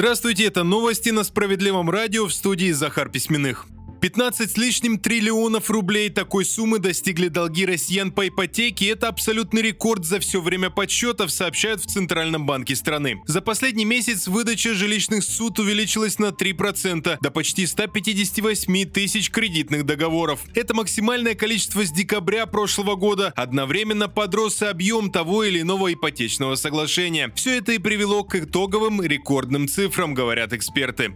Здравствуйте, это новости на Справедливом радио в студии Захар Письменных. 15 с лишним триллионов рублей такой суммы достигли долги россиян по ипотеке. Это абсолютный рекорд за все время подсчетов, сообщают в Центральном банке страны. За последний месяц выдача жилищных суд увеличилась на 3%, до почти 158 тысяч кредитных договоров. Это максимальное количество с декабря прошлого года. Одновременно подрос и объем того или иного ипотечного соглашения. Все это и привело к итоговым рекордным цифрам, говорят эксперты.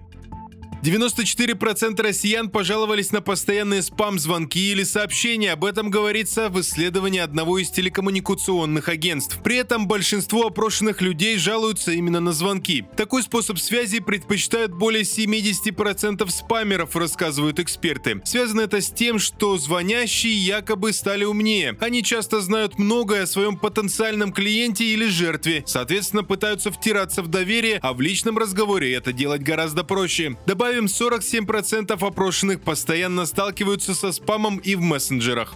94% россиян пожаловались на постоянные спам-звонки или сообщения. Об этом говорится в исследовании одного из телекоммуникационных агентств. При этом большинство опрошенных людей жалуются именно на звонки. Такой способ связи предпочитают более 70% спамеров, рассказывают эксперты. Связано это с тем, что звонящие якобы стали умнее. Они часто знают многое о своем потенциальном клиенте или жертве, соответственно пытаются втираться в доверие, а в личном разговоре это делать гораздо проще. Добавим Добавим, 47% опрошенных постоянно сталкиваются со спамом и в мессенджерах.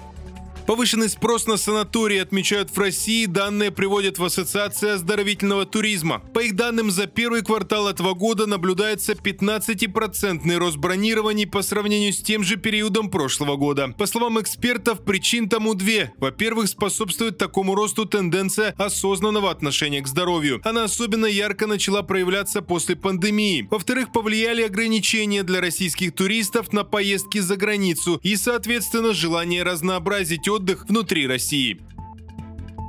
Повышенный спрос на санатории отмечают в России, данные приводят в Ассоциацию оздоровительного туризма. По их данным, за первый квартал этого года наблюдается 15% рост бронирований по сравнению с тем же периодом прошлого года. По словам экспертов, причин тому две. Во-первых, способствует такому росту тенденция осознанного отношения к здоровью. Она особенно ярко начала проявляться после пандемии. Во-вторых, повлияли ограничения для российских туристов на поездки за границу и, соответственно, желание разнообразить отдых внутри России.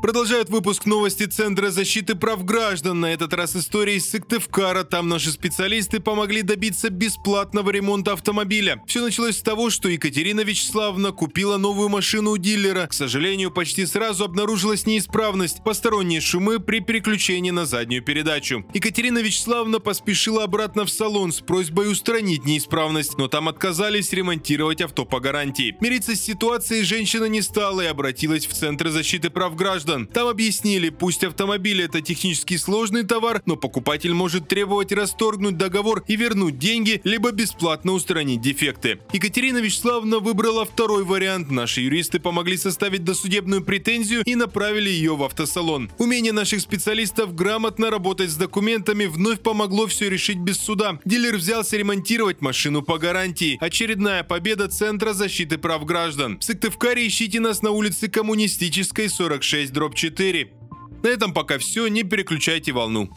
Продолжают выпуск новости Центра защиты прав граждан. На этот раз история из Сыктывкара. Там наши специалисты помогли добиться бесплатного ремонта автомобиля. Все началось с того, что Екатерина Вячеславовна купила новую машину у дилера. К сожалению, почти сразу обнаружилась неисправность, посторонние шумы при переключении на заднюю передачу. Екатерина Вячеславовна поспешила обратно в салон с просьбой устранить неисправность, но там отказались ремонтировать авто по гарантии. Мириться с ситуацией женщина не стала и обратилась в Центр защиты прав граждан граждан. Там объяснили, пусть автомобиль это технически сложный товар, но покупатель может требовать расторгнуть договор и вернуть деньги, либо бесплатно устранить дефекты. Екатерина Вячеславовна выбрала второй вариант. Наши юристы помогли составить досудебную претензию и направили ее в автосалон. Умение наших специалистов грамотно работать с документами вновь помогло все решить без суда. Дилер взялся ремонтировать машину по гарантии. Очередная победа Центра защиты прав граждан. В Сыктывкаре ищите нас на улице Коммунистической 46 дробь 4. На этом пока все, не переключайте волну.